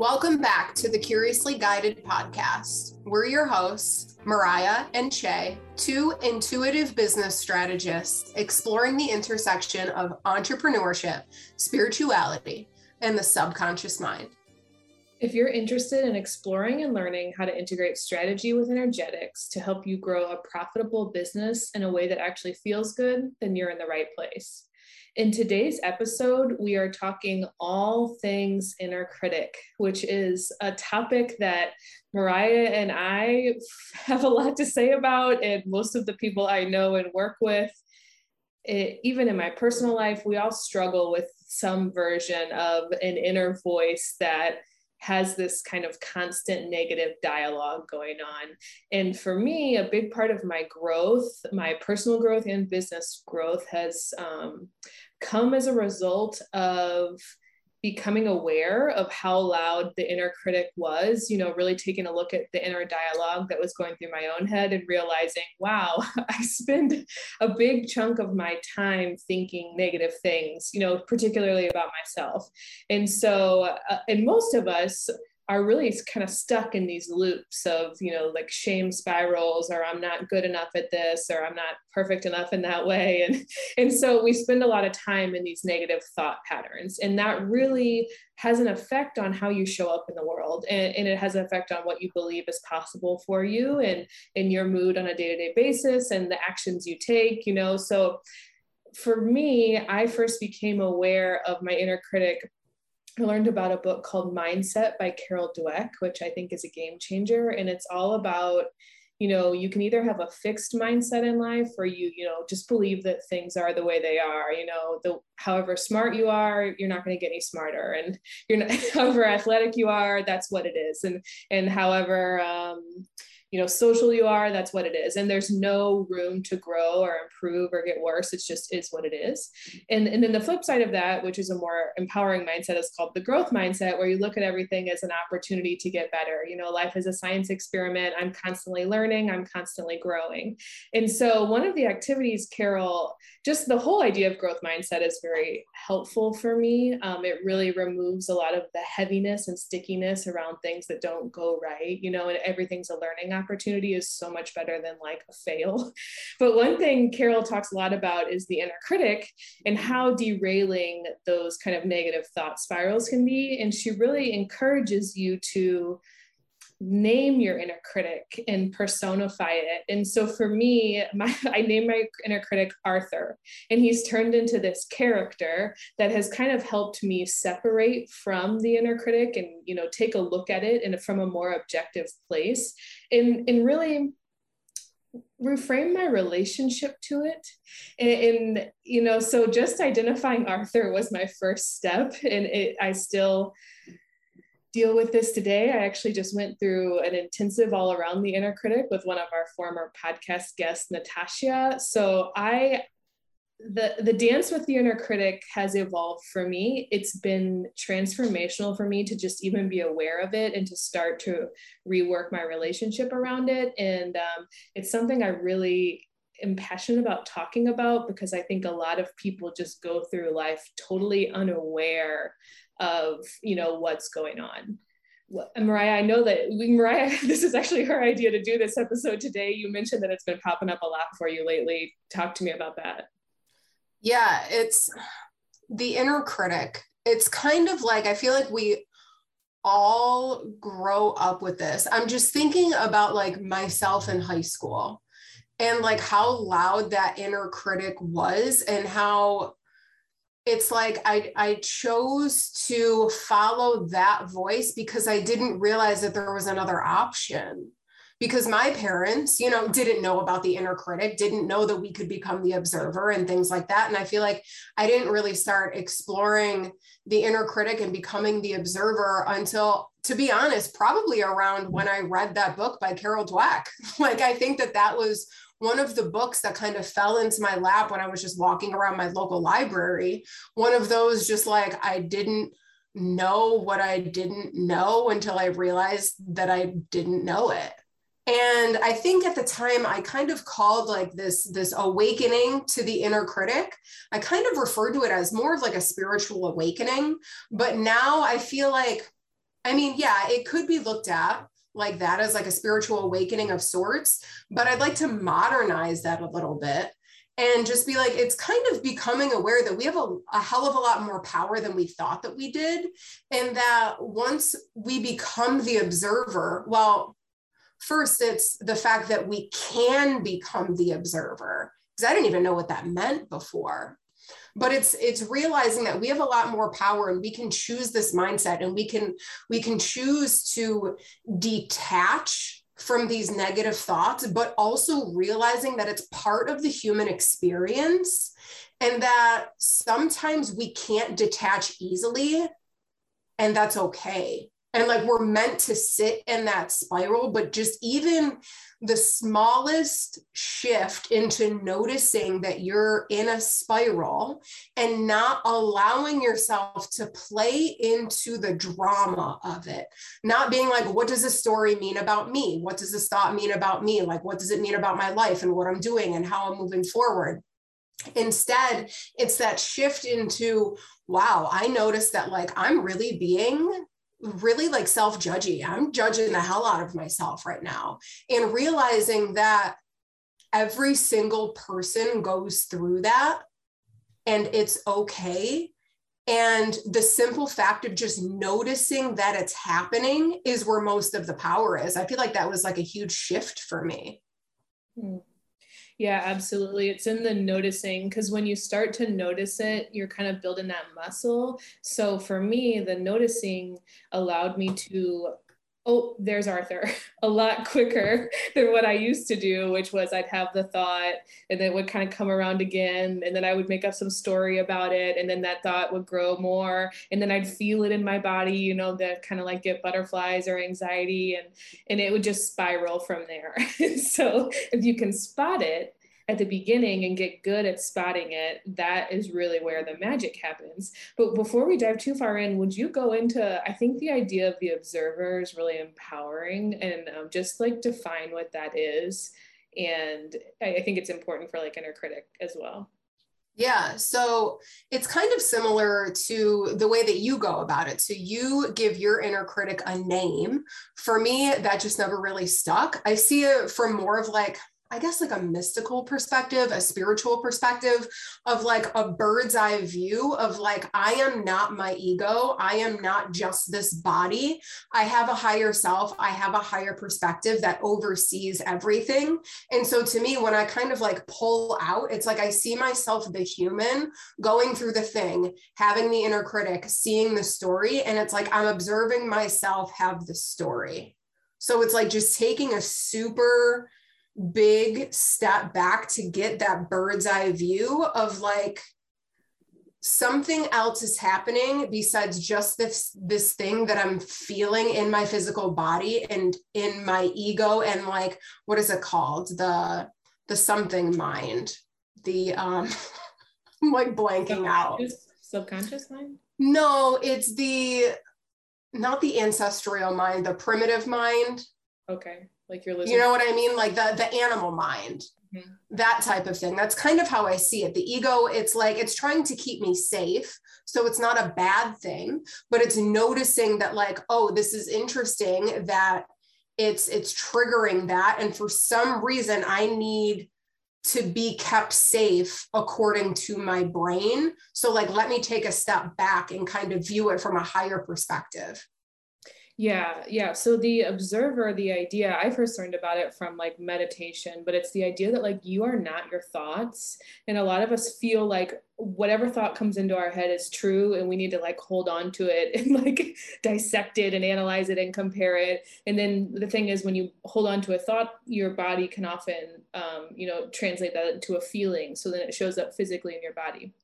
Welcome back to the Curiously Guided podcast. We're your hosts, Mariah and Che, two intuitive business strategists exploring the intersection of entrepreneurship, spirituality, and the subconscious mind. If you're interested in exploring and learning how to integrate strategy with energetics to help you grow a profitable business in a way that actually feels good, then you're in the right place. In today's episode, we are talking all things inner critic, which is a topic that Mariah and I have a lot to say about, and most of the people I know and work with. It, even in my personal life, we all struggle with some version of an inner voice that has this kind of constant negative dialogue going on. And for me, a big part of my growth, my personal growth and business growth, has um, come as a result of becoming aware of how loud the inner critic was, you know, really taking a look at the inner dialogue that was going through my own head and realizing, wow, I spend a big chunk of my time thinking negative things, you know, particularly about myself. And so, uh, and most of us, are really kind of stuck in these loops of you know like shame spirals or i'm not good enough at this or i'm not perfect enough in that way. And and so we spend a lot of time in these negative thought patterns and that really has an effect on how you show up in the world and, and it has an effect on what you believe is possible for you and in your mood on a day-to-day basis and the actions you take you know? So for me i first became aware of my inner critic I learned about a book called Mindset by Carol Dweck, which I think is a game changer. And it's all about, you know, you can either have a fixed mindset in life or you, you know, just believe that things are the way they are. You know, the however smart you are, you're not going to get any smarter. And you're not however athletic you are, that's what it is. And and however um, you know social you are that's what it is. And there's no room to grow or improve or get worse. It's just is what it is. And, and then the flip side of that which is a more empowering mindset is called the growth mindset where you look at everything as an opportunity to get better. You know life is a science experiment. I'm constantly learning. I'm constantly growing. And so one of the activities carol just the whole idea of growth mindset is very helpful for me. Um, it really removes a lot of the heaviness and stickiness around things that don't go right you know and everything's a learning opportunity is so much better than like a fail. But one thing Carol talks a lot about is the inner critic and how derailing those kind of negative thought spirals can be. And she really encourages you to name your inner critic and personify it. And so for me, my, I name my inner critic Arthur, and he's turned into this character that has kind of helped me separate from the inner critic and you know take a look at it from a more objective place, and and really reframe my relationship to it and, and, you know so just identifying arthur was my first step and it, i still deal with this today. I actually just went through an intensive all around the inner critic with one of our former podcast guests, Natasha. So I the the dance with the inner critic has evolved for me it's been transformational for me to just even be aware of it and to start to rework my relationship around it and um, it's something i really am passionate about talking about because i think a lot of people just go through life totally unaware of you know what's going on Mariah, I know that we, Mariah, this is actually her idea to do this episode today. You mentioned that it's been popping up a lot for you lately. Talk to me about that. Yeah, it's the inner critic. It's kind of like I feel like we all grow up with this. I'm just thinking about like myself in high school and like how loud that inner critic was and how it's like I, I chose to follow that voice because I didn't realize that there was another option. Because my parents, you know, didn't know about the inner critic, didn't know that we could become the observer and things like that. And I feel like I didn't really start exploring the inner critic and becoming the observer until, to be honest, probably around when I read that book by Carol Dweck. like, I think that that was one of the books that kind of fell into my lap when I was just walking around my local library. One of those, just like I didn't know what I didn't know until I realized that I didn't know it. And I think at the time I kind of called like this this awakening to the inner critic. I kind of referred to it as more of like a spiritual awakening, but now I feel like I mean, yeah, it could be looked at like that as like a spiritual awakening of sorts, but I'd like to modernize that a little bit and just be like, it's kind of becoming aware that we have a, a hell of a lot more power than we thought that we did. And that once we become the observer, well, first it's the fact that we can become the observer because i didn't even know what that meant before but it's it's realizing that we have a lot more power and we can choose this mindset and we can we can choose to detach from these negative thoughts but also realizing that it's part of the human experience and that sometimes we can't detach easily and that's okay. And like we're meant to sit in that spiral but just even the smallest shift into noticing that you're in a spiral and not allowing yourself to play into the drama of it. Not being like what does this story mean about me? What does this thought mean about me? Like what does it mean about my life and what i'm doing and how i'm moving forward? Instead it's that shift into wow i noticed that like i'm really being really like self judgy. I'm judging the hell out of myself right now and realizing that every single person goes through that and it's okay. And the simple fact of just noticing that it's happening is where most of the power is. I feel like that was like a huge shift for me. Hmm. Yeah, absolutely. It's in the noticing because when you start to notice it, you're kind of building that muscle. So for me, the noticing allowed me to oh, there's Arthur, a lot quicker than what I used to do, which was I'd have the thought and then it would kind of come around again. And then I would make up some story about it. And then that thought would grow more. And then I'd feel it in my body, you know, that kind of like get butterflies or anxiety. And, and it would just spiral from there. so if you can spot it, at the beginning and get good at spotting it, that is really where the magic happens. But before we dive too far in, would you go into? I think the idea of the observer is really empowering and um, just like define what that is. And I, I think it's important for like inner critic as well. Yeah, so it's kind of similar to the way that you go about it. So you give your inner critic a name. For me, that just never really stuck. I see it from more of like I guess like a mystical perspective, a spiritual perspective of like a bird's eye view of like, I am not my ego. I am not just this body. I have a higher self. I have a higher perspective that oversees everything. And so to me, when I kind of like pull out, it's like I see myself, the human, going through the thing, having the inner critic, seeing the story. And it's like I'm observing myself have the story. So it's like just taking a super, big step back to get that bird's eye view of like something else is happening besides just this this thing that i'm feeling in my physical body and in my ego and like what is it called? The the something mind. The um I'm like blanking out. Subconscious mind? No it's the not the ancestral mind the primitive mind. Okay like you're you know what i mean? Like the the animal mind mm-hmm. that type of thing. That's kind of how i see it. The ego it's like it's trying to keep me safe. So it's not a bad thing but it's noticing that like oh this is interesting that it's it's triggering that. And for some reason i need to be kept safe according to my brain. So like let me take a step back and kind of view it from a higher perspective yeah, yeah. So the observer, the idea, I first learned about it from like meditation, but it's the idea that like you are not your thoughts. And a lot of us feel like whatever thought comes into our head is true and we need to like hold on to it and like dissect it and analyze it and compare it. And then the thing is when you hold on to a thought, your body can often um, you know, translate that into a feeling. So then it shows up physically in your body.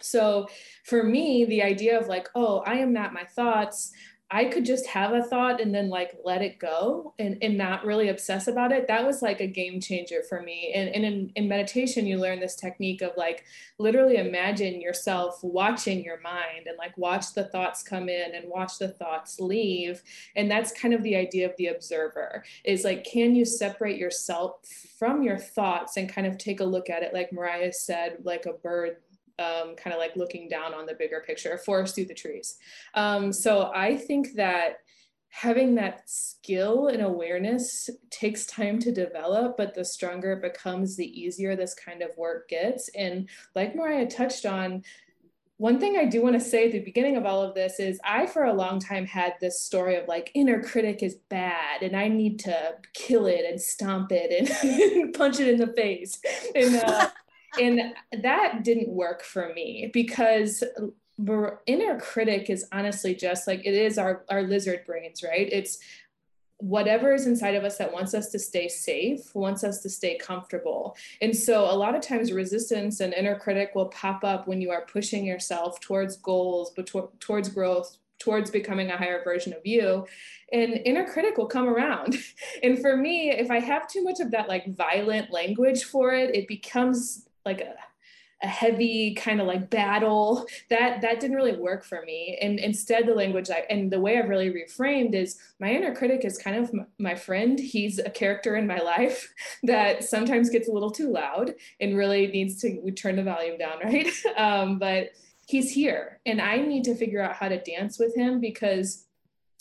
So for me, the idea of like, oh, I am not my thoughts. I could just have a thought and then like let it go and, and not really obsess about it. That was like a game changer for me. And, and in, in meditation, you learn this technique of like literally imagine yourself watching your mind and like watch the thoughts come in and watch the thoughts leave. And that's kind of the idea of the observer is like, can you separate yourself from your thoughts and kind of take a look at it, like Mariah said, like a bird um, kind of like looking down on the bigger picture, forest through the trees. Um, so I think that having that skill and awareness takes time to develop, but the stronger it becomes, the easier this kind of work gets. And like Mariah touched on, one thing I do want to say at the beginning of all of this is I, for a long time, had this story of like inner critic is bad and I need to kill it and stomp it and punch it in the face. And, uh, and that didn't work for me because inner critic is honestly just like it is our our lizard brains right? It's whatever is inside of us that wants us to stay safe wants us to stay comfortable. And so a lot of times resistance and inner critic will pop up when you are pushing yourself towards goals but towards growth towards becoming a higher version of you. And inner critic will come around. And for me if i have too much of that like violent language for it it becomes like a a heavy kind of like battle. That that didn't really work for me. And instead the language I, and the way i've really reframed is my inner critic is kind of my friend. He's a character in my life that sometimes gets a little too loud and really needs to turn the volume down right? Um, but he's here and i need to figure out how to dance with him because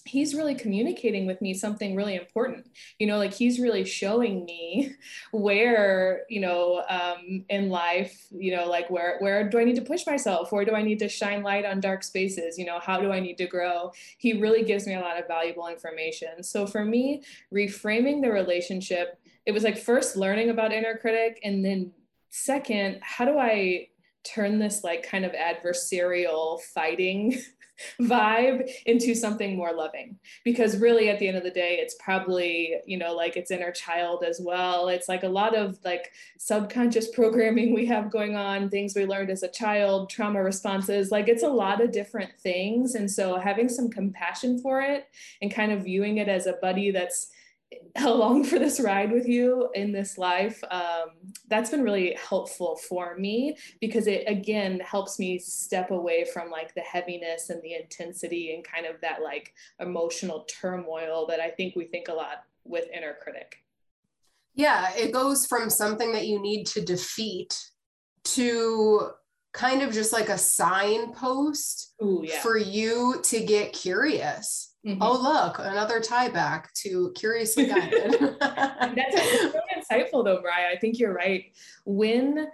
he's really communicating with me something really important. You know like he's really showing me where you know um, in life you know like where where do i need to push myself? Where do i need to shine light on dark spaces? You know how do i need to grow? He really gives me a lot of valuable information. So for me reframing the relationship it was like first learning about inner critic and then second how do i turn this like kind of adversarial fighting vibe into something more loving. Because really at the end of the day it's probably you know like it's inner child as well. It's like a lot of like subconscious programming we have going on things we learned as a child trauma responses. Like it's a lot of different things. And so having some compassion for it and kind of viewing it as a buddy that's along for this ride with you in this life um, that's been really helpful for me because it again helps me step away from like the heaviness and the intensity and kind of that like emotional turmoil that i think we think a lot with inner critic yeah it goes from something that you need to defeat to kind of just like a signpost Ooh, yeah. for you to get curious Mm-hmm. Oh, look, another tie back to Curiously Guided. That's really insightful, though, Mariah. I think you're right. When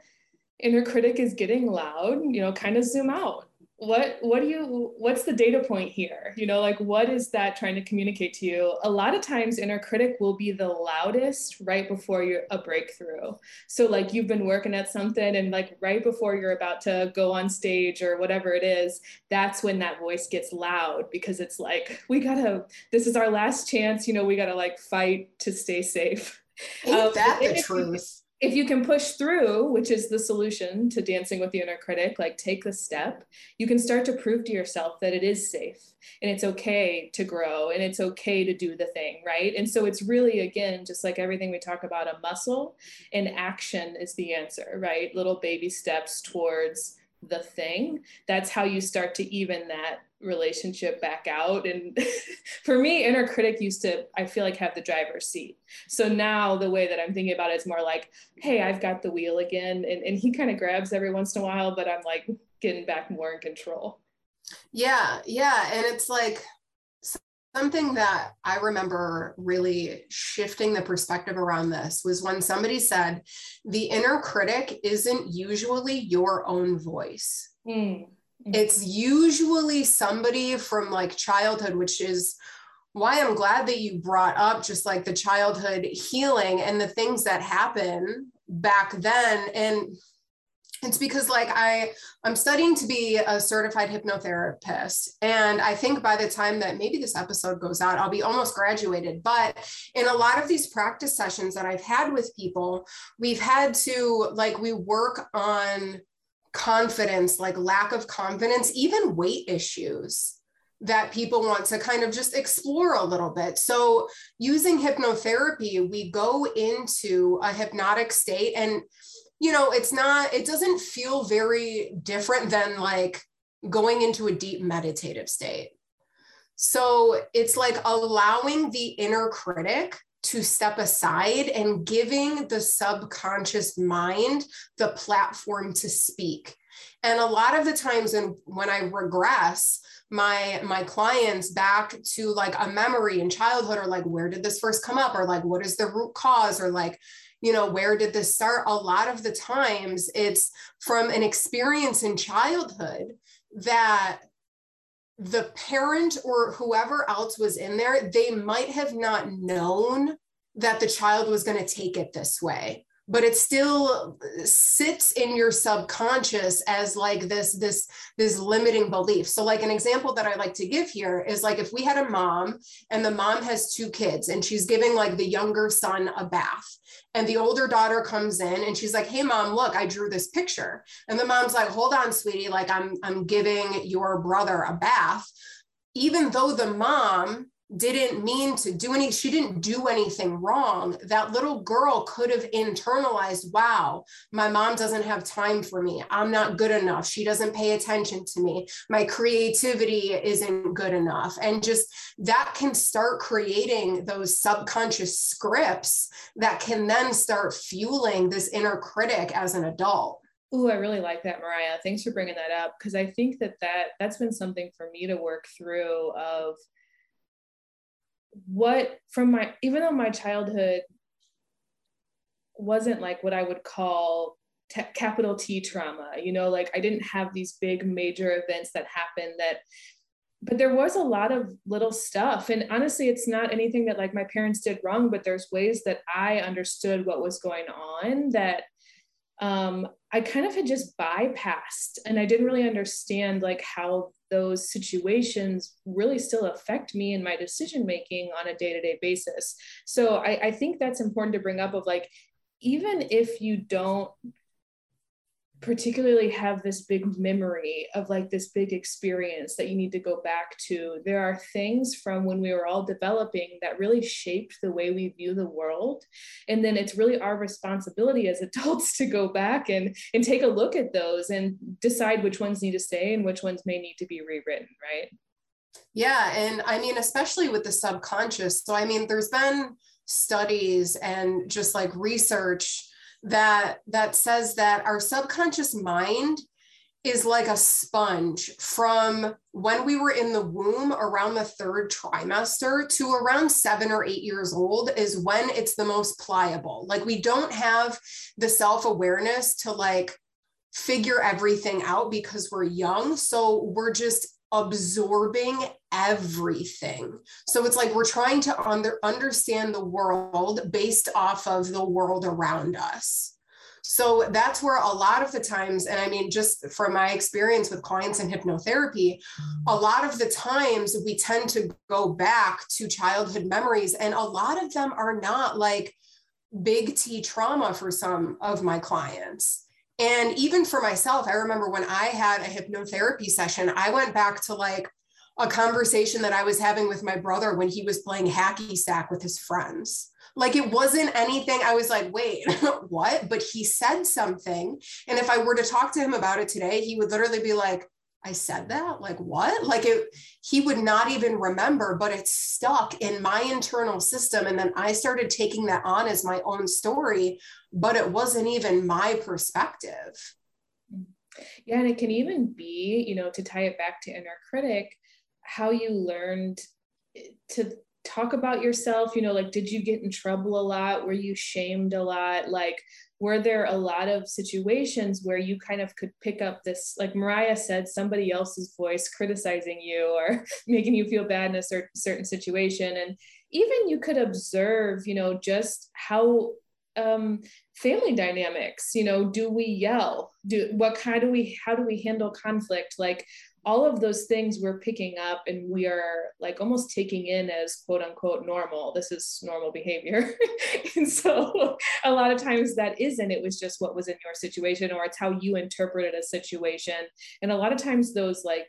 inner critic is getting loud, you know, kind of zoom out what what do you what's the data point here? You know like what is that trying to communicate to you? A lot of times inner critic will be the loudest right before you're a breakthrough. So like you've been working at something and like right before you're about to go on stage or whatever it is that's when that voice gets loud because it's like we gotta this is our last chance you know we gotta like fight to stay safe. Ain't um, that the truth if you can push through, which is the solution to dancing with the inner critic, like take the step, you can start to prove to yourself that it is safe and it's okay to grow and it's okay to do the thing, right? And so it's really, again, just like everything we talk about a muscle, and action is the answer, right? Little baby steps towards the thing. That's how you start to even that relationship back out. And for me inner critic used to i feel like have the driver's seat. So now the way that i'm thinking about it is more like hey i've got the wheel again. And, and he kind of grabs every once in a while but i'm like getting back more in control. Yeah yeah. And it's like something that i remember really shifting the perspective around this was when somebody said the inner critic isn't usually your own voice mm. It's usually somebody from like childhood, which is why I'm glad that you brought up just like the childhood healing and the things that happen back then. And it's because like I I'm studying to be a certified hypnotherapist and I think by the time that maybe this episode goes out I'll be almost graduated but in a lot of these practice sessions that I've had with people we've had to like we work on confidence, like lack of confidence, even weight issues that people want to kind of just explore a little bit. So, using hypnotherapy, we go into a hypnotic state and you know, it's not it doesn't feel very different than like going into a deep meditative state. So, it's like allowing the inner critic to step aside and giving the subconscious mind the platform to speak. And a lot of the times when, when I regress, my my clients back to like a memory in childhood or like where did this first come up or like what is the root cause or like you know where did this start? A lot of the times it's from an experience in childhood that the parent or whoever else was in there they might have not known that the child was going to take it this way but it still sits in your subconscious as like this this this limiting belief. So like an example that i like to give here is like if we had a mom and the mom has two kids and she's giving like the younger son a bath and the older daughter comes in and she's like hey mom look i drew this picture. And the mom's like hold on sweetie like i'm i'm giving your brother a bath. Even though the mom didn't mean to do any she didn't do anything wrong. That little girl could have internalized wow my mom doesn't have time for me. I'm not good enough. She doesn't pay attention to me. My creativity isn't good enough. And just that can start creating those subconscious scripts that can then start fueling this inner critic as an adult. Oh, I really like that, Mariah. Thanks for bringing that up because I think that that that's been something for me to work through of what from my even though my childhood wasn't like what I would call t- capital T trauma, you know, like I didn't have these big major events that happened that but there was a lot of little stuff. And honestly it's not anything that like my parents did wrong but there's ways that i understood what was going on that um, i kind of had just bypassed and i didn't really understand like how those situations really still affect me and my decision making on a day-to-day basis. So I, I think that's important to bring up of like even if you don't particularly have this big memory of like this big experience that you need to go back to. There are things from when we were all developing that really shaped the way we view the world. And then it's really our responsibility as adults to go back and and take a look at those and decide which ones need to stay and which ones may need to be rewritten right? Yeah and i mean especially with the subconscious. So i mean there's been studies and just like research that that says that our subconscious mind is like a sponge from when we were in the womb around the third trimester to around seven or eight years old is when it's the most pliable. Like we don't have the self awareness to like figure everything out because we're young. So we're just absorbing everything. So it's like we're trying to under, understand the world based off of the world around us. So that's where a lot of the times, and I mean, just from my experience with clients in hypnotherapy, a lot of the times we tend to go back to childhood memories, and a lot of them are not like big T trauma for some of my clients. And even for myself, I remember when I had a hypnotherapy session, I went back to like a conversation that I was having with my brother when he was playing hacky sack with his friends. Like it wasn't anything, I was like, wait, what? But he said something. And if I were to talk to him about it today, he would literally be like, I said that? Like what? Like it he would not even remember, but it stuck in my internal system. And then I started taking that on as my own story, but it wasn't even my perspective. Yeah, and it can even be, you know, to tie it back to inner critic, how you learned eh, to talk about yourself you know like did you get in trouble a lot were you shamed a lot like were there a lot of situations where you kind of could pick up this like mariah said somebody else's voice criticizing you or making you feel bad in a certain certain situation. And even you could observe you know just how um family dynamics you know do we yell? Do what kind do we how do we handle conflict? Like all of those things we're picking up and we are like almost taking in as quote unquote normal. This is normal behavior. And so a lot of times that isn't. It was just what was in your situation or it's how you interpreted a situation. And a lot of times those like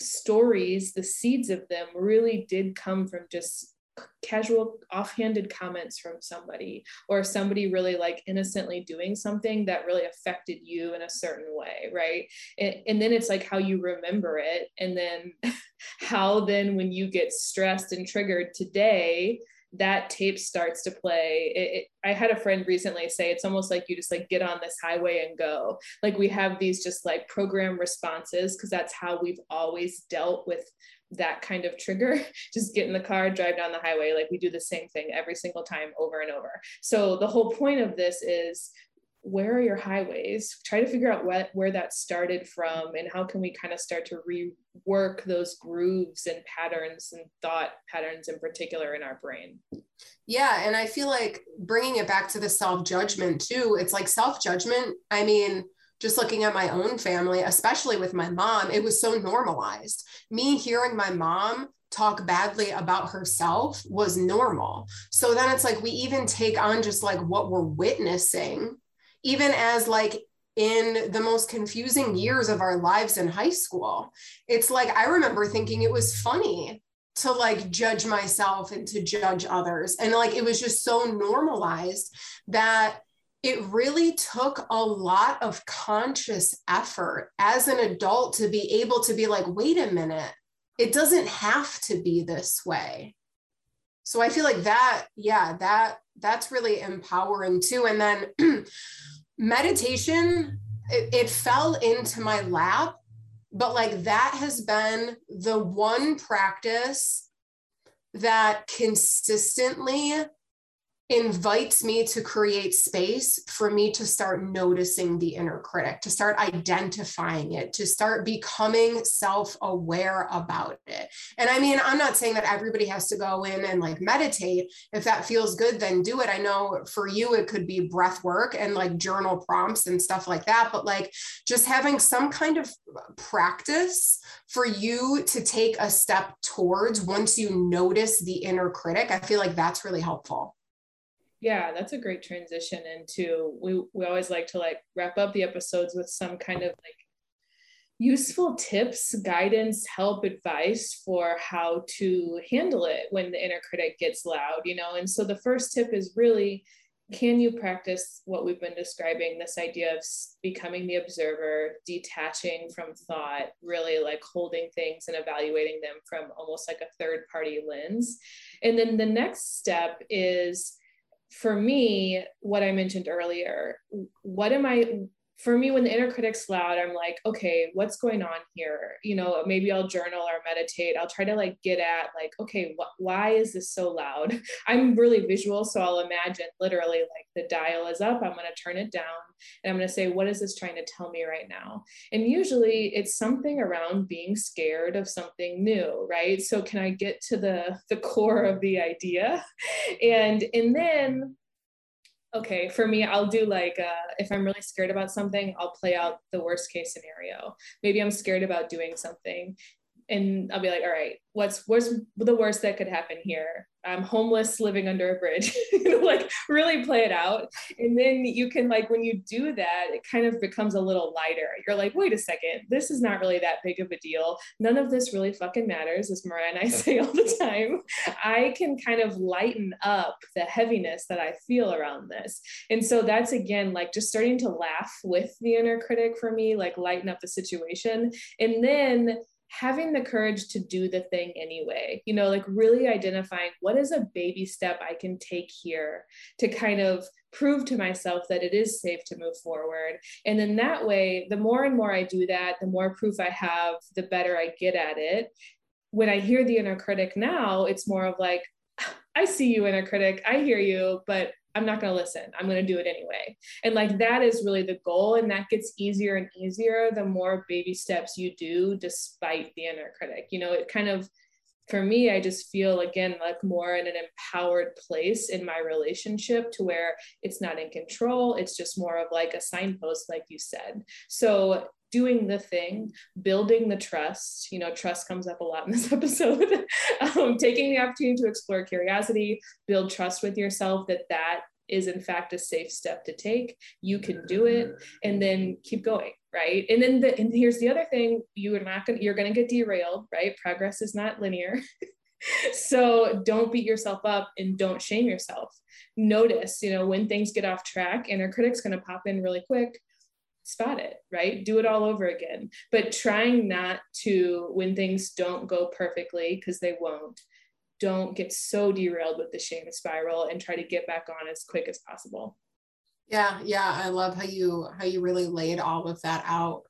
stories the seeds of them really did come from just casual offhanded comments from somebody or somebody really like innocently doing something that really affected you in a certain way right? And, and then it's like how you remember it and then how then when you get stressed and triggered today that tape starts to play. It, it, i had a friend recently say it's almost like you just like get on this highway and go. Like we have these just like program responses because that's how we've always dealt with that kind of trigger just get in the car drive down the highway like we do the same thing every single time over and over. So the whole point of this is where are your highways? Try to figure out what where that started from and how can we kind of start to rework those grooves and patterns and thought patterns in particular in our brain. Yeah and i feel like bringing it back to the self judgment too it's like self judgment i mean just looking at my own family especially with my mom it was so normalized me hearing my mom talk badly about herself was normal so then it's like we even take on just like what we're witnessing even as like in the most confusing years of our lives in high school. It's like I remember thinking it was funny to like judge myself and to judge others. And like it was just so normalized that it really took a lot of conscious effort as an adult to be able to be like, wait a minute, it doesn't have to be this way. So I feel like that, yeah, that that's really empowering too. And then meditation, it, it fell into my lap, but like that has been the one practice that consistently invites me to create space for me to start noticing the inner critic, to start identifying it, to start becoming self aware about it. And I mean, I'm not saying that everybody has to go in and like meditate. If that feels good, then do it. I know for you, it could be breath work and like journal prompts and stuff like that. But like just having some kind of practice for you to take a step towards once you notice the inner critic, I feel like that's really helpful. Yeah, that's a great transition into we we always like to like wrap up the episodes with some kind of like useful tips, guidance, help, advice for how to handle it when the inner critic gets loud, you know. And so the first tip is really can you practice what we've been describing this idea of becoming the observer detaching from thought really like holding things and evaluating them from almost like a third party lens and then the next step is for me, what I mentioned earlier, what am I for me, when the inner critic's loud, I'm like, okay, what's going on here? You know, maybe I'll journal or meditate. I'll try to like get at like, okay, wh- why is this so loud? I'm really visual, so I'll imagine literally like the dial is up. I'm going to turn it down, and I'm going to say, what is this trying to tell me right now? And usually, it's something around being scared of something new, right? So, can I get to the the core of the idea, and and then okay for me i'll do like uh, if i'm really scared about something i'll play out the worst case scenario. Maybe i'm scared about doing something and I'll be like, all right, what's what's the worst that could happen here? I'm homeless living under a bridge. you know, like really play it out. And then you can like when you do that, it kind of becomes a little lighter. You're like, wait a second, this is not really that big of a deal. None of this really fucking matters, as Mariah and I say all the time. I can kind of lighten up the heaviness that I feel around this. And so that's again like just starting to laugh with the inner critic for me, like lighten up the situation. And then having the courage to do the thing anyway you know like really identifying what is a baby step i can take here to kind of prove to myself that it is safe to move forward. And then that way the more and more i do that the more proof i have the better i get at it. When i hear the inner critic now it's more of like ah, i see you inner critic. I hear you. But I'm not going to listen. I'm going to do it anyway. And like that is really the goal. And that gets easier and easier the more baby steps you do, despite the inner critic. You know, it kind of, for me, I just feel again like more in an empowered place in my relationship to where it's not in control. It's just more of like a signpost, like you said. So doing the thing, building the trust. You know, trust comes up a lot in this episode. um, taking the opportunity to explore curiosity, build trust with yourself that that is in fact a safe step to take. You can do it, and then keep going, right? And then the, and here's the other thing: you are not gonna you're gonna get derailed, right? Progress is not linear. so don't beat yourself up and don't shame yourself notice you know when things get off track inner critic's going to pop in really quick spot it, right? Do it all over again. But trying not to, when things don't go perfectly, because they won't, don't get so derailed with the shame spiral and try to get back on as quick as possible. Yeah, yeah, I love how you how you really laid all of that out.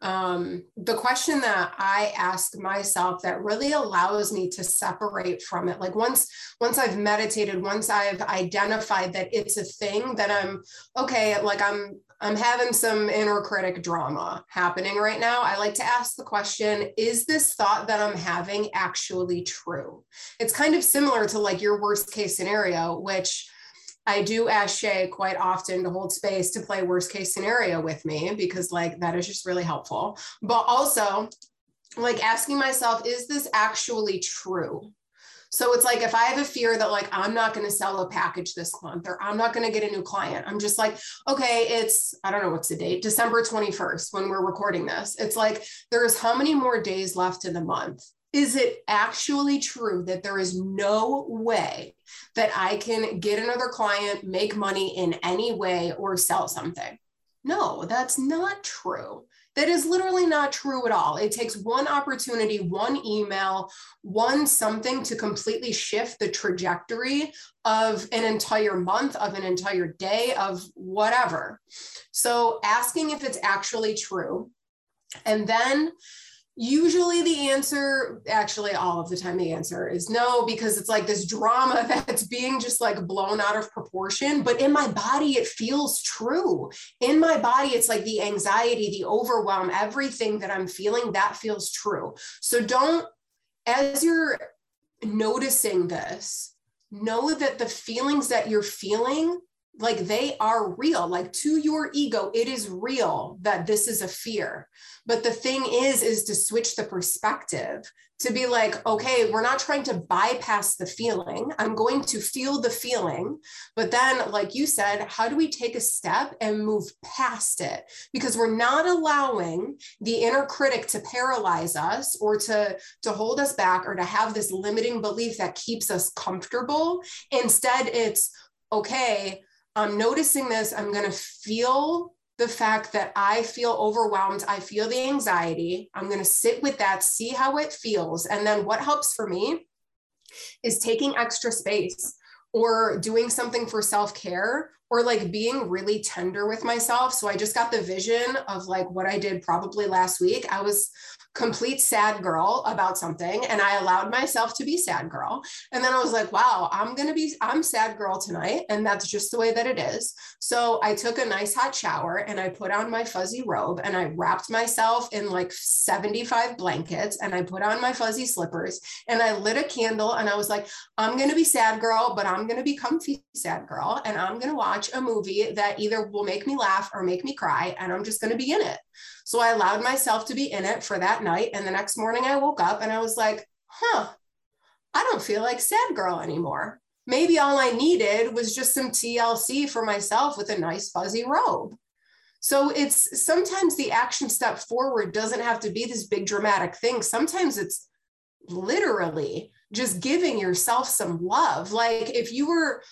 Um, the question that I ask myself that really allows me to separate from it, like once once I've meditated, once I've identified that it's a thing, that I'm okay, like I'm I'm having some inner critic drama happening right now. I like to ask the question Is this thought that I'm having actually true? It's kind of similar to like your worst case scenario, which I do ask Shay quite often to hold space to play worst case scenario with me because, like, that is just really helpful. But also, like, asking myself, is this actually true? So it's like if I have a fear that like I'm not going to sell a package this month or I'm not going to get a new client, I'm just like, okay, it's I don't know what's the date, December 21st when we're recording this. It's like there's how many more days left in the month? Is it actually true that there is no way that I can get another client, make money in any way, or sell something? No, that's not true. That is literally not true at all. It takes one opportunity, one email, one something to completely shift the trajectory of an entire month, of an entire day, of whatever. So, asking if it's actually true. And then Usually the answer, actually all of the time the answer is no, because it's like this drama that's being just like blown out of proportion. But in my body, it feels true. In my body, it's like the anxiety, the overwhelm, everything that I'm feeling, that feels true. So don't, as you're noticing this, know that the feelings that you're feeling like they are real. Like to your ego it is real that this is a fear. But the thing is is to switch the perspective to be like okay we're not trying to bypass the feeling. I'm going to feel the feeling. But then like you said how do we take a step and move past it? Because we're not allowing the inner critic to paralyze us or to to hold us back or to have this limiting belief that keeps us comfortable. Instead it's okay I'm noticing this. I'm going to feel the fact that I feel overwhelmed. I feel the anxiety. I'm going to sit with that, see how it feels. And then what helps for me is taking extra space or doing something for self care or like being really tender with myself. So I just got the vision of like what I did probably last week. I was complete sad girl about something and I allowed myself to be sad girl. And then I was like, wow, I'm going to be, I'm sad girl tonight. And that's just the way that it is. So I took a nice hot shower and I put on my fuzzy robe and I wrapped myself in like 75 blankets and I put on my fuzzy slippers and I lit a candle and I was like, I'm going to be sad girl, but I'm going to be comfy sad girl. And I'm going to watch a movie that either will make me laugh or make me cry. And I'm just going to be in it. So I allowed myself to be in it for that night. And the next morning I woke up and I was like, huh, I don't feel like sad girl anymore. Maybe all I needed was just some TLC for myself with a nice fuzzy robe. So it's sometimes the action step forward doesn't have to be this big dramatic thing. Sometimes it's literally just giving yourself some love. Like if you were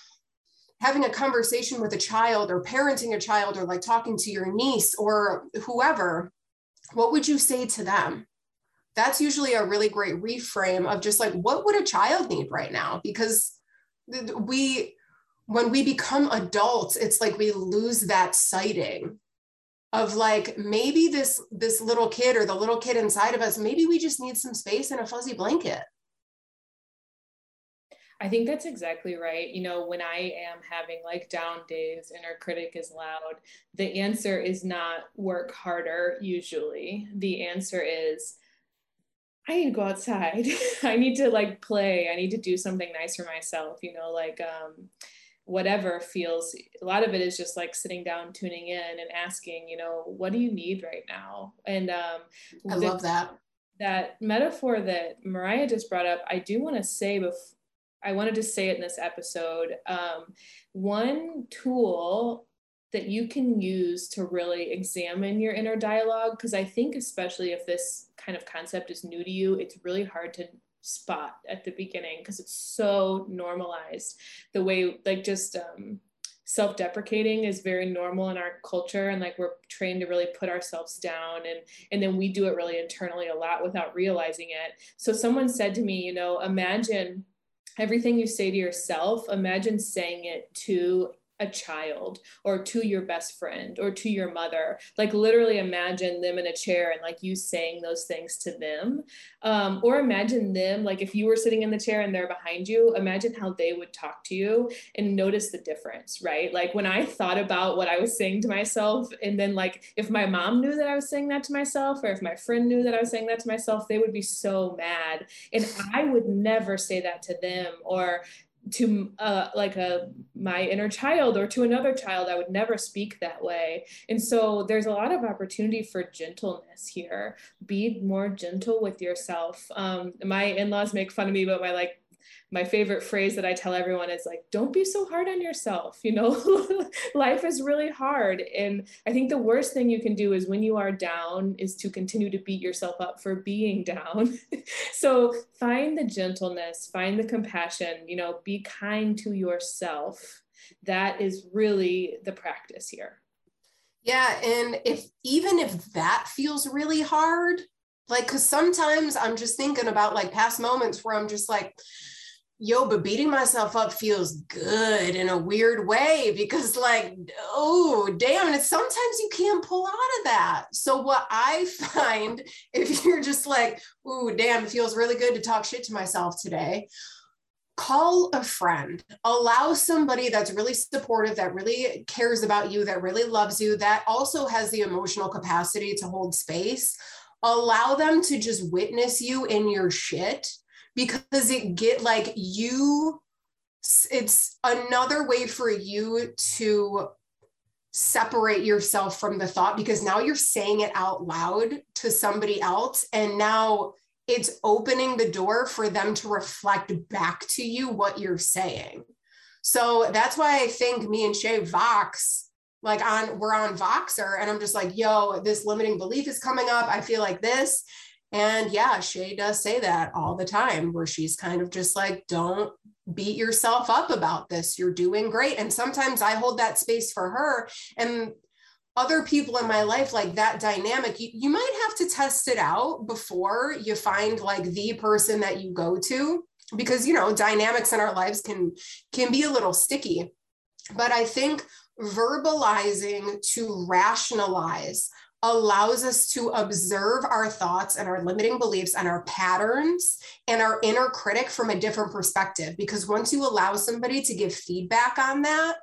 having a conversation with a child or parenting a child or like talking to your niece or whoever, what would you say to them? That's usually a really great reframe of just like, what would a child need right now? Because we, when we become adults, it's like we lose that sighting of like maybe this this little kid or the little kid inside of us maybe we just need some space and a fuzzy blanket I think that's exactly right. You know, when I am having like down days, inner critic is loud, the answer is not work harder, usually. The answer is, I need to go outside. I need to like play. I need to do something nice for myself, you know, like um, whatever feels a lot of it is just like sitting down, tuning in and asking, you know, what do you need right now? And um, I love that. That metaphor that Mariah just brought up, I do want to say before I wanted to say it in this episode. Um, one tool that you can use to really examine your inner dialogue, because I think, especially if this kind of concept is new to you, it's really hard to spot at the beginning because it's so normalized. The way, like, just um, self deprecating is very normal in our culture and like we're trained to really put ourselves down and and then we do it really internally a lot without realizing it so someone said to me you know imagine everything you say to yourself, imagine saying it to a child or to your best friend or to your mother. Like literally imagine them in a chair and like you saying those things to them. Um, or imagine them like if you were sitting in the chair and they're behind you imagine how they would talk to you and notice the difference right? Like when i thought about what i was saying to myself and then like if my mom knew that i was saying that to myself or if my friend knew that i was saying that to myself they would be so mad. And i would never say that to them or to uh, like a my inner child or to another child i would never speak that way. And so there's a lot of opportunity for gentleness here. Be more gentle with yourself. Um, my in-laws make fun of me but my like my favorite phrase that I tell everyone is like, don't be so hard on yourself. You know, life is really hard. And I think the worst thing you can do is when you are down is to continue to beat yourself up for being down. so find the gentleness, find the compassion, you know, be kind to yourself. That is really the practice here. Yeah. And if even if that feels really hard, like, cause sometimes I'm just thinking about like past moments where I'm just like, yo, but beating myself up feels good in a weird way because, like, oh, damn, and sometimes you can't pull out of that. So, what I find if you're just like, ooh, damn, it feels really good to talk shit to myself today, call a friend, allow somebody that's really supportive, that really cares about you, that really loves you, that also has the emotional capacity to hold space. Allow them to just witness you in your shit because it get like you it's another way for you to separate yourself from the thought because now you're saying it out loud to somebody else and now it's opening the door for them to reflect back to you what you're saying. So that's why i think me and shay vox like on we're on voxer and i'm just like yo this limiting belief is coming up. I feel like this and yeah, Shay does say that all the time, where she's kind of just like, don't beat yourself up about this. You're doing great. And sometimes I hold that space for her. And other people in my life, like that dynamic, you, you might have to test it out before you find like the person that you go to because you know dynamics in our lives can can be a little sticky but i think verbalizing to rationalize allows us to observe our thoughts and our limiting beliefs and our patterns and our inner critic from a different perspective. Because once you allow somebody to give feedback on that,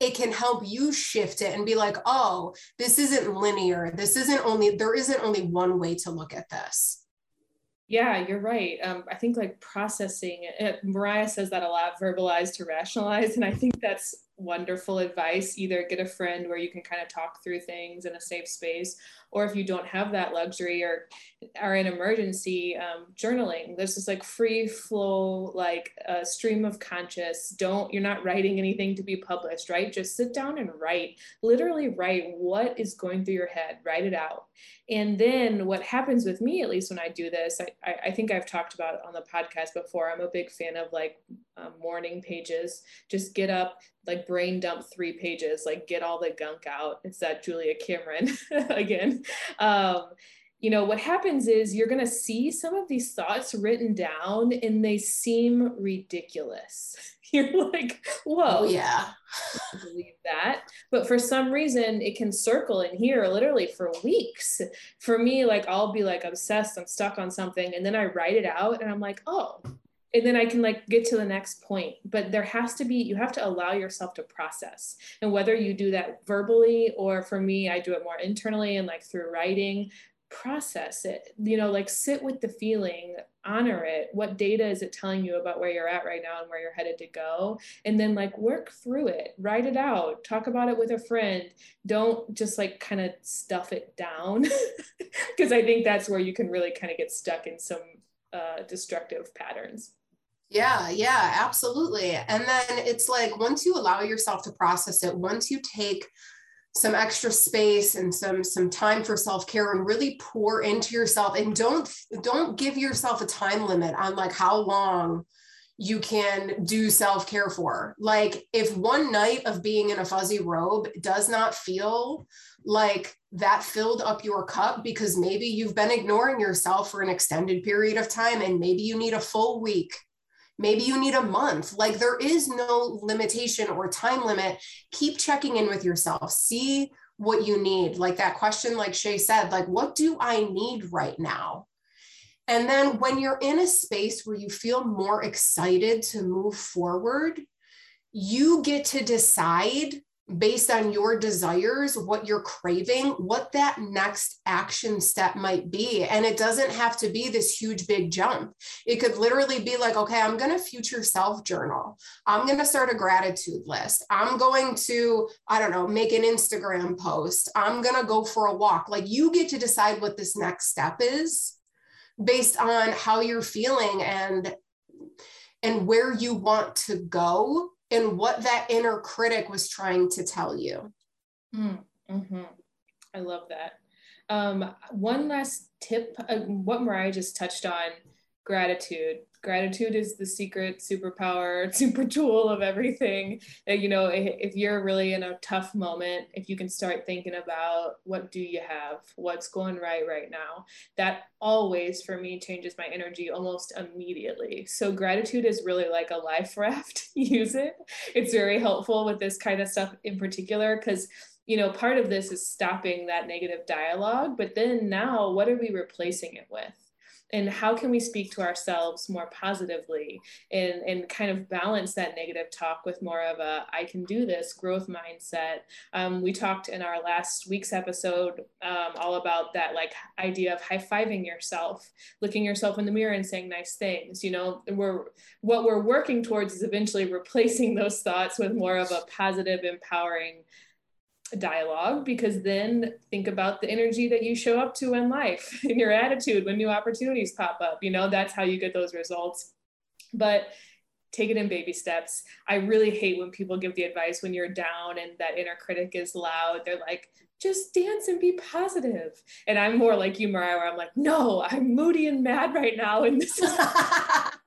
it can help you shift it and be like, oh, this isn't linear. This isn't only, there isn't only one way to look at this. Yeah, you're right. Um, I think like processing it, Mariah says that a lot, verbalize to rationalize. And I think that's wonderful advice. Either get a friend where you can kind of talk through things in a safe space, or if you don't have that luxury or are in emergency, um, journaling. This is like free flow, like a stream of conscious. Don't, you're not writing anything to be published, right? Just sit down and write. Literally write what is going through your head, write it out. And then what happens with me, at least when I do this, I, I think I've talked about it on the podcast before. I'm a big fan of like um, morning pages. Just get up, like brain dump three pages, like get all the gunk out. It's that Julia Cameron again. Um, you know, what happens is you're going to see some of these thoughts written down and they seem ridiculous. You're like, whoa, oh, yeah, believe that. But for some reason, it can circle in here literally for weeks. For me, like, I'll be like obsessed, I'm stuck on something, and then I write it out and I'm like, oh, and then I can like get to the next point. But there has to be, you have to allow yourself to process. And whether you do that verbally or for me, I do it more internally and like through writing, process it, you know, like sit with the feeling, honor it. What data is it telling you about where you're at right now and where you're headed to go? And then like work through it, write it out, talk about it with a friend. Don't just like kind of stuff it down because I think that's where you can really kind of get stuck in some uh, destructive patterns. Yeah, yeah, absolutely. And then it's like once you allow yourself to process it, once you take some extra space and some some time for self-care and really pour into yourself and don't don't give yourself a time limit on like how long you can do self-care for. Like if one night of being in a fuzzy robe does not feel like that filled up your cup because maybe you've been ignoring yourself for an extended period of time and maybe you need a full week Maybe you need a month. Like there is no limitation or time limit. Keep checking in with yourself. See what you need. Like that question, like Shay said, like, what do I need right now? And then when you're in a space where you feel more excited to move forward, you get to decide based on your desires, what you're craving, what that next action step might be. And it doesn't have to be this huge, big jump. It could literally be like, okay, I'm going to future self journal. I'm going to start a gratitude list. I'm going to, I don't know, make an Instagram post. I'm going to go for a walk. Like you get to decide what this next step is based on how you're feeling and and where you want to go and what that inner critic was trying to tell you. Mm-hmm. I love that. Um, one last tip, uh, what Mariah just touched on gratitude gratitude is the secret superpower super tool of everything. You know if you're really in a tough moment if you can start thinking about what do you have what's going right right now that always for me changes my energy almost immediately. So gratitude is really like a life raft use it. It's very helpful with this kind of stuff in particular because you know part of this is stopping that negative dialogue but then now what are we replacing it with and how can we speak to ourselves more positively and, and kind of balance that negative talk with more of a i can do this growth mindset? Um, we talked in our last week's episode um, all about that like idea of high-fiving yourself looking yourself in the mirror and saying nice things you know? We're what we're working towards is eventually replacing those thoughts with more of a positive empowering dialogue because then think about the energy that you show up to in life in your attitude when new opportunities pop up you know that's how you get those results. But take it in baby steps. I really hate when people give the advice when you're down and that inner critic is loud. They're like just dance and be positive. And i'm more like you mariah where i'm like no i'm moody and mad right now and this is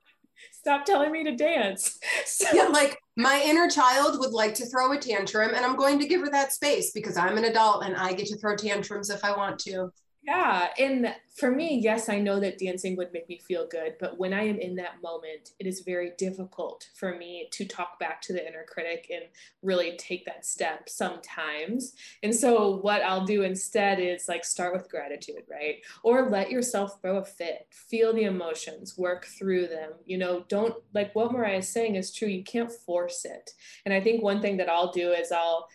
stop telling me to dance. So, yeah, like my inner child would like to throw a tantrum, and I'm going to give her that space because I'm an adult and I get to throw tantrums if I want to. Yeah. And for me, yes, I know that dancing would make me feel good. But when I am in that moment, it is very difficult for me to talk back to the inner critic and really take that step sometimes. And so, what I'll do instead is like start with gratitude, right? Or let yourself throw a fit, feel the emotions, work through them. You know, don't like what Mariah is saying is true. You can't force it. And I think one thing that I'll do is I'll,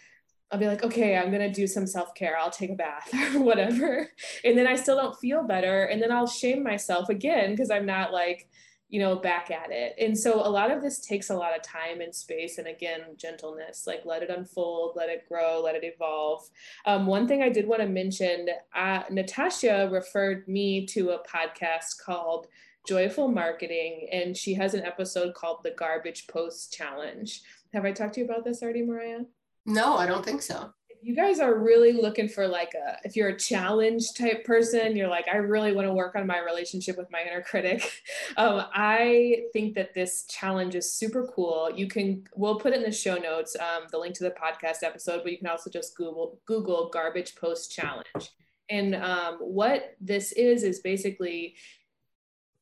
I'll be like, okay, I'm gonna do some self care. I'll take a bath or whatever. And then I still don't feel better. And then I'll shame myself again because I'm not like, you know, back at it. And so a lot of this takes a lot of time and space. And again, gentleness, like let it unfold, let it grow, let it evolve. Um, one thing I did want to mention uh, Natasha referred me to a podcast called Joyful Marketing, and she has an episode called The Garbage Post Challenge. Have I talked to you about this already, Mariah? No, I don't think so. If you guys are really looking for like a, if you're a challenge type person, you're like, I really want to work on my relationship with my inner critic. Um, I think that this challenge is super cool. You can, we'll put in the show notes, um, the link to the podcast episode, but you can also just Google, Google garbage post challenge. And um, what this is, is basically,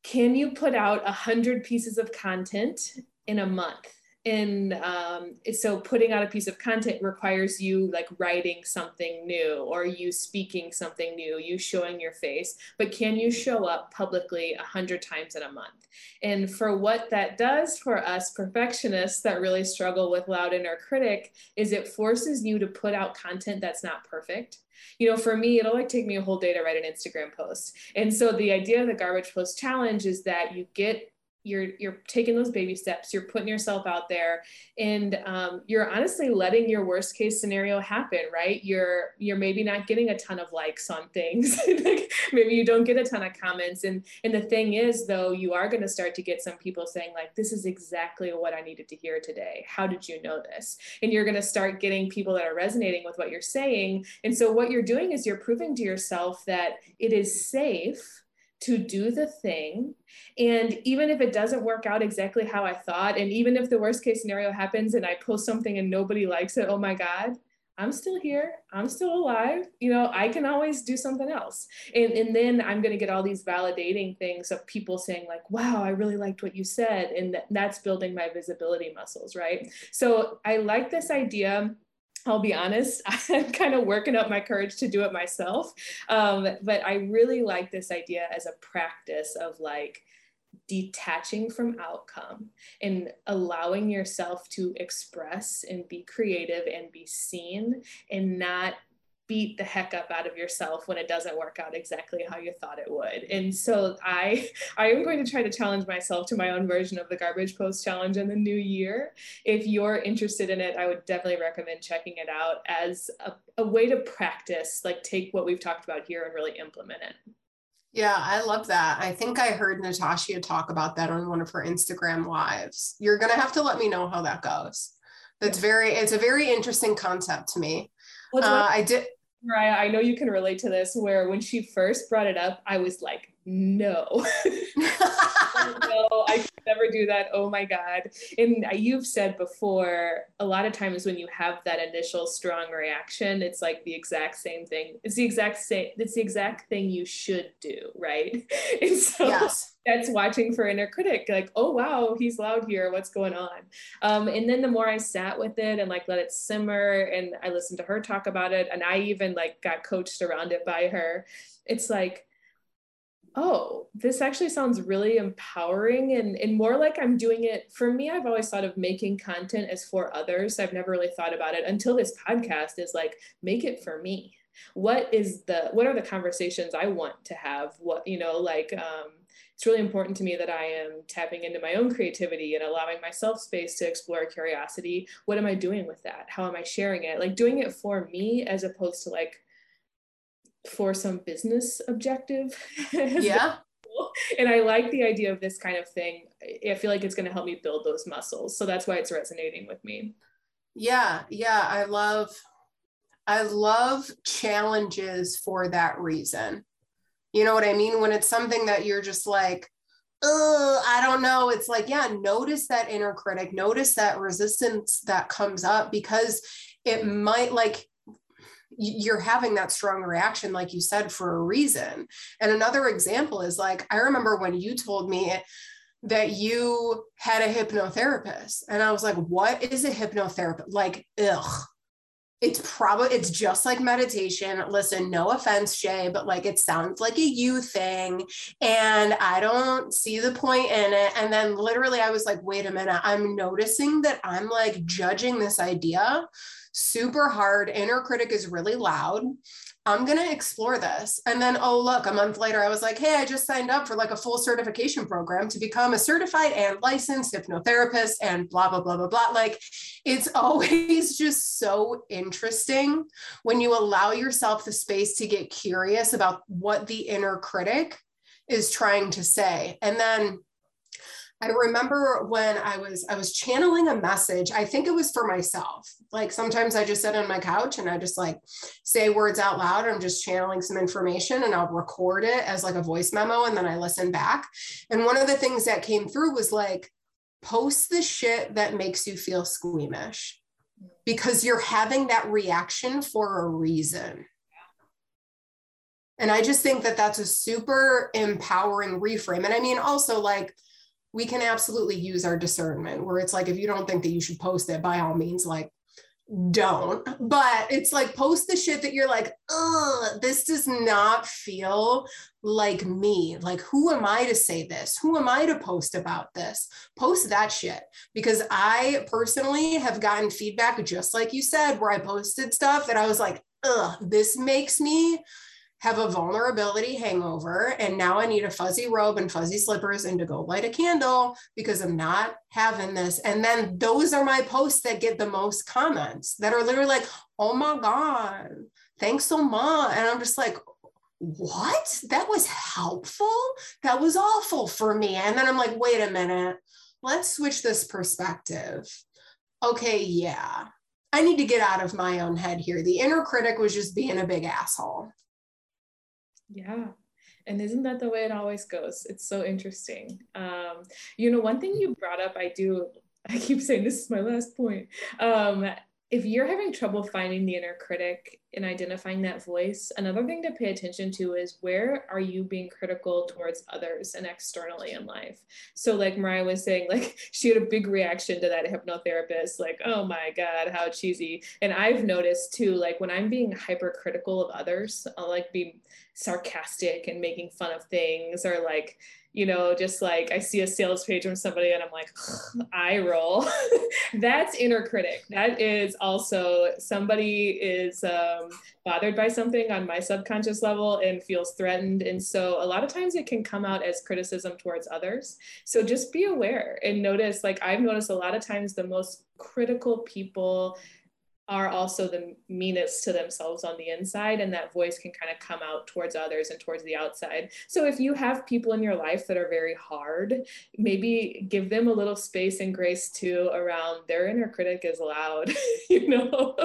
can you put out a hundred pieces of content in a month? And um, so putting out a piece of content requires you like writing something new or you speaking something new you showing your face but can you show up publicly a hundred times in a month? And for what that does for us perfectionists that really struggle with loud inner critic is it forces you to put out content that's not perfect. You know for me it'll like take me a whole day to write an instagram post. And so the idea of the garbage post challenge is that you get you're you're taking those baby steps you're putting yourself out there and um, you're honestly letting your worst case scenario happen right? You're you're maybe not getting a ton of likes on things. Maybe you don't get a ton of comments and and the thing is though you are going to start to get some people saying like this is exactly what i needed to hear today. How did you know this? And you're going to start getting people that are resonating with what you're saying and so what you're doing is you're proving to yourself that it is safe to do the thing. And even if it doesn't work out exactly how I thought, and even if the worst case scenario happens and I post something and nobody likes it, oh my God, I'm still here. I'm still alive. You know, I can always do something else. And, and then I'm going to get all these validating things of people saying, like, wow, I really liked what you said. And that's building my visibility muscles, right? So I like this idea. I'll be honest, I'm kind of working up my courage to do it myself. Um, but I really like this idea as a practice of like, detaching from outcome and allowing yourself to express and be creative and be seen and not beat the heck up out of yourself when it doesn't work out exactly how you thought it would. And so I I am going to try to challenge myself to my own version of the garbage post challenge in the new year. If you're interested in it, I would definitely recommend checking it out as a, a way to practice, like take what we've talked about here and really implement it. Yeah, I love that. I think I heard Natasha talk about that on one of her Instagram lives. You're going to have to let me know how that goes. That's very, it's a very interesting concept to me. uh, I did. Mariah, I know you can relate to this where when she first brought it up, I was like, no. no, I could never do that. Oh my God. And you've said before, a lot of times when you have that initial strong reaction, it's like the exact same thing. It's the exact same, it's the exact thing you should do, right? And so yes. that's watching for inner critic, like, oh wow, he's loud here. What's going on? Um, and then the more I sat with it and like let it simmer and I listened to her talk about it, and I even like got coached around it by her, it's like, oh, this actually sounds really empowering and, and more like I'm doing it. For me, I've always thought of making content as for others. I've never really thought about it until this podcast is like, make it for me. What is the, what are the conversations I want to have? What, you know, like, um, it's really important to me that I am tapping into my own creativity and allowing myself space to explore curiosity. What am I doing with that? How am I sharing it? Like doing it for me as opposed to like for some business objective. Yeah. and I like the idea of this kind of thing. I feel like it's going to help me build those muscles. So that's why it's resonating with me. Yeah, yeah, I love I love challenges for that reason. You know what I mean? When it's something that you're just like, oh, I don't know. It's like, yeah, notice that inner critic, notice that resistance that comes up because it might like you're having that strong reaction, like you said, for a reason. And another example is like, I remember when you told me that you had a hypnotherapist, and I was like, what is a hypnotherapist? Like, ugh. It's probably it's just like meditation. Listen, no offense, Shay, but like it sounds like a you thing, and I don't see the point in it. And then literally, I was like, wait a minute, I'm noticing that I'm like judging this idea super hard. Inner critic is really loud. I'm going to explore this. And then, oh, look, a month later, I was like, hey, I just signed up for like a full certification program to become a certified and licensed hypnotherapist and blah, blah, blah, blah, blah. Like, it's always just so interesting when you allow yourself the space to get curious about what the inner critic is trying to say. And then, I remember when I was I was channeling a message. I think it was for myself. Like sometimes I just sit on my couch and I just like say words out loud. I'm just channeling some information and I'll record it as like a voice memo and then I listen back. And one of the things that came through was like post the shit that makes you feel squeamish because you're having that reaction for a reason. And I just think that that's a super empowering reframe. And I mean, also like we can absolutely use our discernment where it's like if you don't think that you should post it by all means like don't. But it's like post the shit that you're like oh this does not feel like me. Like who am i to say this? Who am i to post about this? Post that shit. Because i personally have gotten feedback just like you said where i posted stuff that i was like ugh this makes me have a vulnerability hangover and now I need a fuzzy robe and fuzzy slippers and to go light a candle because I'm not having this. And then those are my posts that get the most comments that are literally like, oh my God, thanks so much. And I'm just like, what? That was helpful? That was awful for me. And then I'm like, wait a minute, let's switch this perspective. Okay, yeah. I need to get out of my own head here. The inner critic was just being a big asshole. Yeah. And isn't that the way it always goes? It's so interesting. Um, you know, one thing you brought up, I do, I keep saying this is my last point. Um, if you're having trouble finding the inner critic and identifying that voice, another thing to pay attention to is where are you being critical towards others and externally in life? So, like Mariah was saying, like she had a big reaction to that hypnotherapist, like, oh my God, how cheesy. And I've noticed too, like when I'm being hypercritical of others, I'll like be sarcastic and making fun of things or like you know, just like I see a sales page from somebody and I'm like, I roll. That's inner critic. That is also somebody is um, bothered by something on my subconscious level and feels threatened. And so a lot of times it can come out as criticism towards others. So just be aware and notice, like I've noticed a lot of times the most critical people are also the meanest to themselves on the inside and that voice can kind of come out towards others and towards the outside. So if you have people in your life that are very hard maybe give them a little space and grace too around their inner critic is loud you know?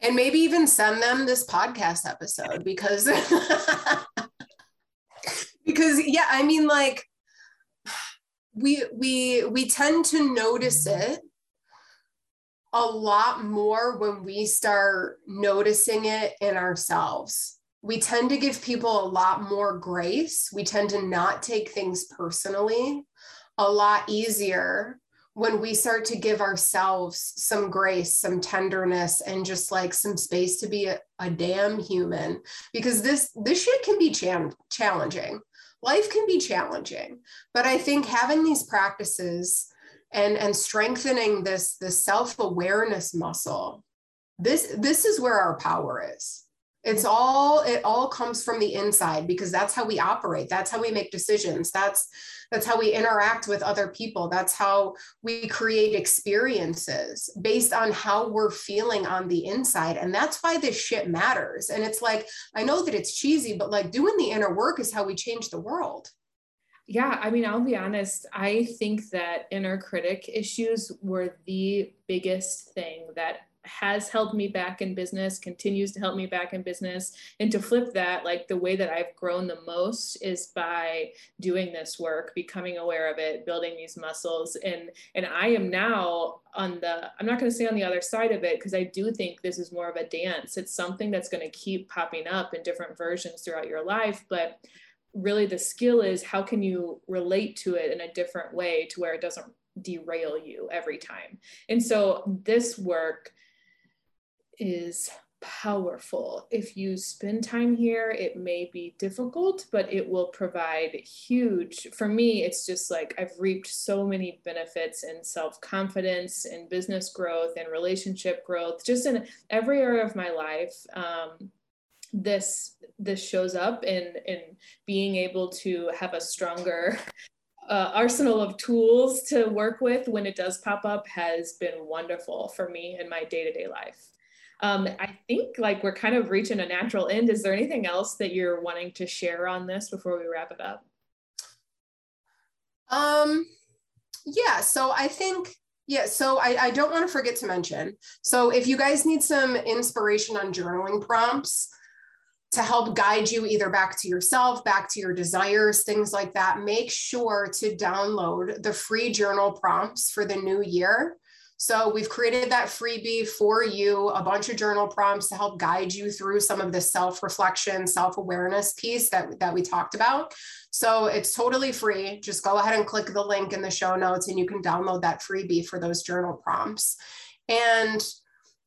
And maybe even send them this podcast episode because because yeah i mean like we we we tend to notice it a lot more when we start noticing it in ourselves. We tend to give people a lot more grace. We tend to not take things personally a lot easier when we start to give ourselves some grace, some tenderness, and just like some space to be a, a damn human. Because this this shit can be ch- challenging. Life can be challenging, but I think having these practices and and strengthening this this self-awareness muscle this this is where our power is. It's all it all comes from the inside because that's how we operate. That's how we make decisions. That's that's how we interact with other people. That's how we create experiences based on how we're feeling on the inside. And that's why this shit matters. And it's like i know that it's cheesy but like doing the inner work is how we change the world yeah, I mean, I'll be honest. I think that inner critic issues were the biggest thing that has held me back in business, continues to help me back in business. And to flip that, like the way that I've grown the most is by doing this work, becoming aware of it, building these muscles. And and I am now on the I'm not going to say on the other side of it because I do think this is more of a dance. It's something that's going to keep popping up in different versions throughout your life, but really the skill is how can you relate to it in a different way to where it doesn't derail you every time. And so this work is powerful. If you spend time here, it may be difficult, but it will provide huge. For me, it's just like I've reaped so many benefits in self confidence, in business growth, and relationship growth, just in every area of my life. Um, this this shows up in in being able to have a stronger uh, arsenal of tools to work with when it does pop up has been wonderful for me in my day-to-day life um, i think like we're kind of reaching a natural end is there anything else that you're wanting to share on this before we wrap it up um yeah so i think yeah, so I, I don't want to forget to mention. So, if you guys need some inspiration on journaling prompts, to help guide you either back to yourself, back to your desires, things like that, make sure to download the free journal prompts for the new year. So we've created that freebie for you, a bunch of journal prompts to help guide you through some of the self-reflection, self-awareness piece that, that we talked about. So it's totally free. Just go ahead and click the link in the show notes and you can download that freebie for those journal prompts. And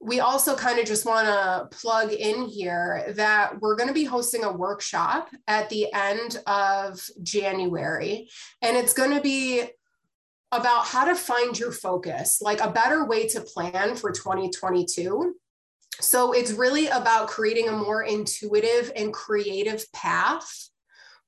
we also kind of just want to plug in here that we're going to be hosting a workshop at the end of January. And it's going to be about how to find your focus, like a better way to plan for 2022. So it's really about creating a more intuitive and creative path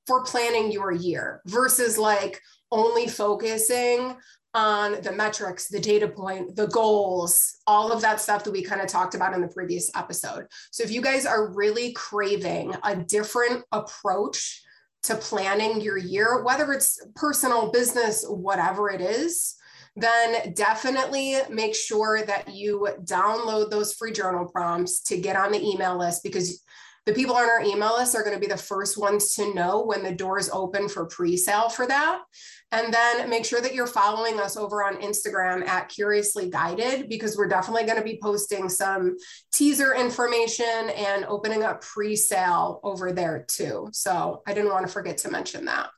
for planning your year versus like only focusing on the metrics, the data point, the goals, all of that stuff that we kind of talked about in the previous episode. So if you guys are really craving a different approach to planning your year, whether it's personal, business, whatever it is, then definitely make sure that you download those free journal prompts to get on the email list because The people on our email list are going to be the first ones to know when the doors open for pre sale for that. And then make sure that you're following us over on Instagram at Curiously Guided because we're definitely going to be posting some teaser information and opening up pre sale over there too. So I didn't want to forget to mention that.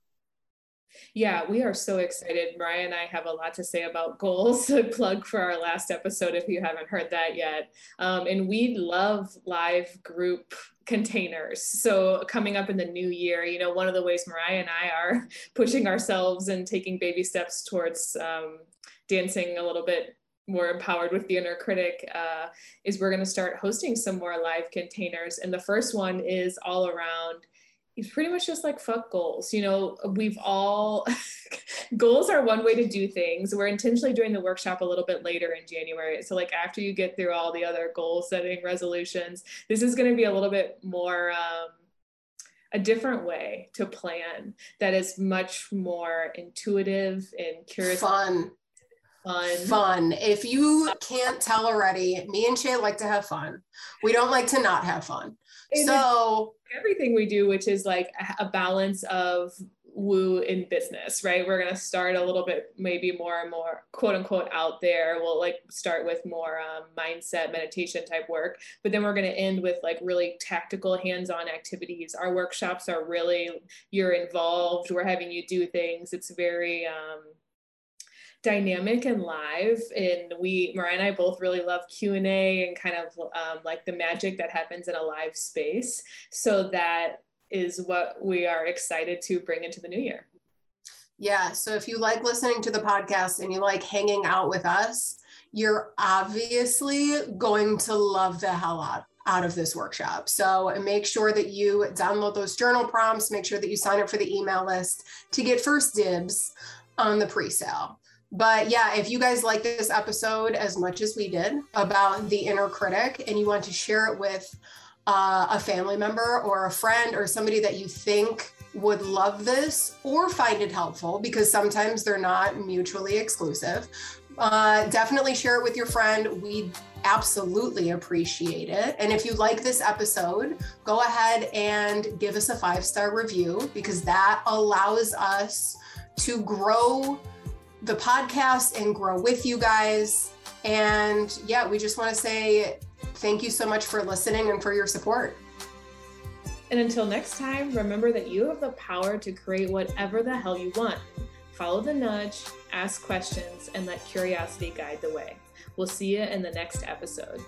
Yeah, we are so excited. Mariah and I have a lot to say about goals. Plug for our last episode if you haven't heard that yet. Um, and we love live group containers. So coming up in the new year, you know, one of the ways Mariah and I are pushing ourselves and taking baby steps towards um, dancing a little bit more empowered with the inner critic uh, is we're going to start hosting some more live containers and the first one is all around it's pretty much just like fuck goals. You know, we've all goals are one way to do things. We're intentionally doing the workshop a little bit later in January. So like after you get through all the other goal setting resolutions, this is going to be a little bit more um, a different way to plan that is much more intuitive and curious. Fun. Fun. Fun. If you can't tell already, me and Shay like to have fun. We don't like to not have fun. so everything we do, which is like a balance of woo in business, right? We're gonna start a little bit, maybe more and more quote unquote out there. We'll like start with more um, mindset meditation type work, but then we're gonna end with like really tactical hands-on activities. Our workshops are really you're involved. We're having you do things. It's very um, dynamic and live and we mariah and i both really love q&a and kind of um, like the magic that happens in a live space so that is what we are excited to bring into the new year yeah so if you like listening to the podcast and you like hanging out with us you're obviously going to love the hell out out of this workshop. So make sure that you download those journal prompts, make sure that you sign up for the email list to get first dibs on the pre-sale. But yeah, if you guys like this episode as much as we did about the inner critic and you want to share it with uh, a family member or a friend or somebody that you think would love this or find it helpful, because sometimes they're not mutually exclusive, uh, definitely share it with your friend. We absolutely appreciate it. And if you like this episode, go ahead and give us a five star review because that allows us to grow the podcast and grow with you guys. And yeah, we just want to say thank you so much for listening and for your support. And until next time, remember that you have the power to create whatever the hell you want. Follow the nudge, ask questions, and let curiosity guide the way. We'll see you in the next episode.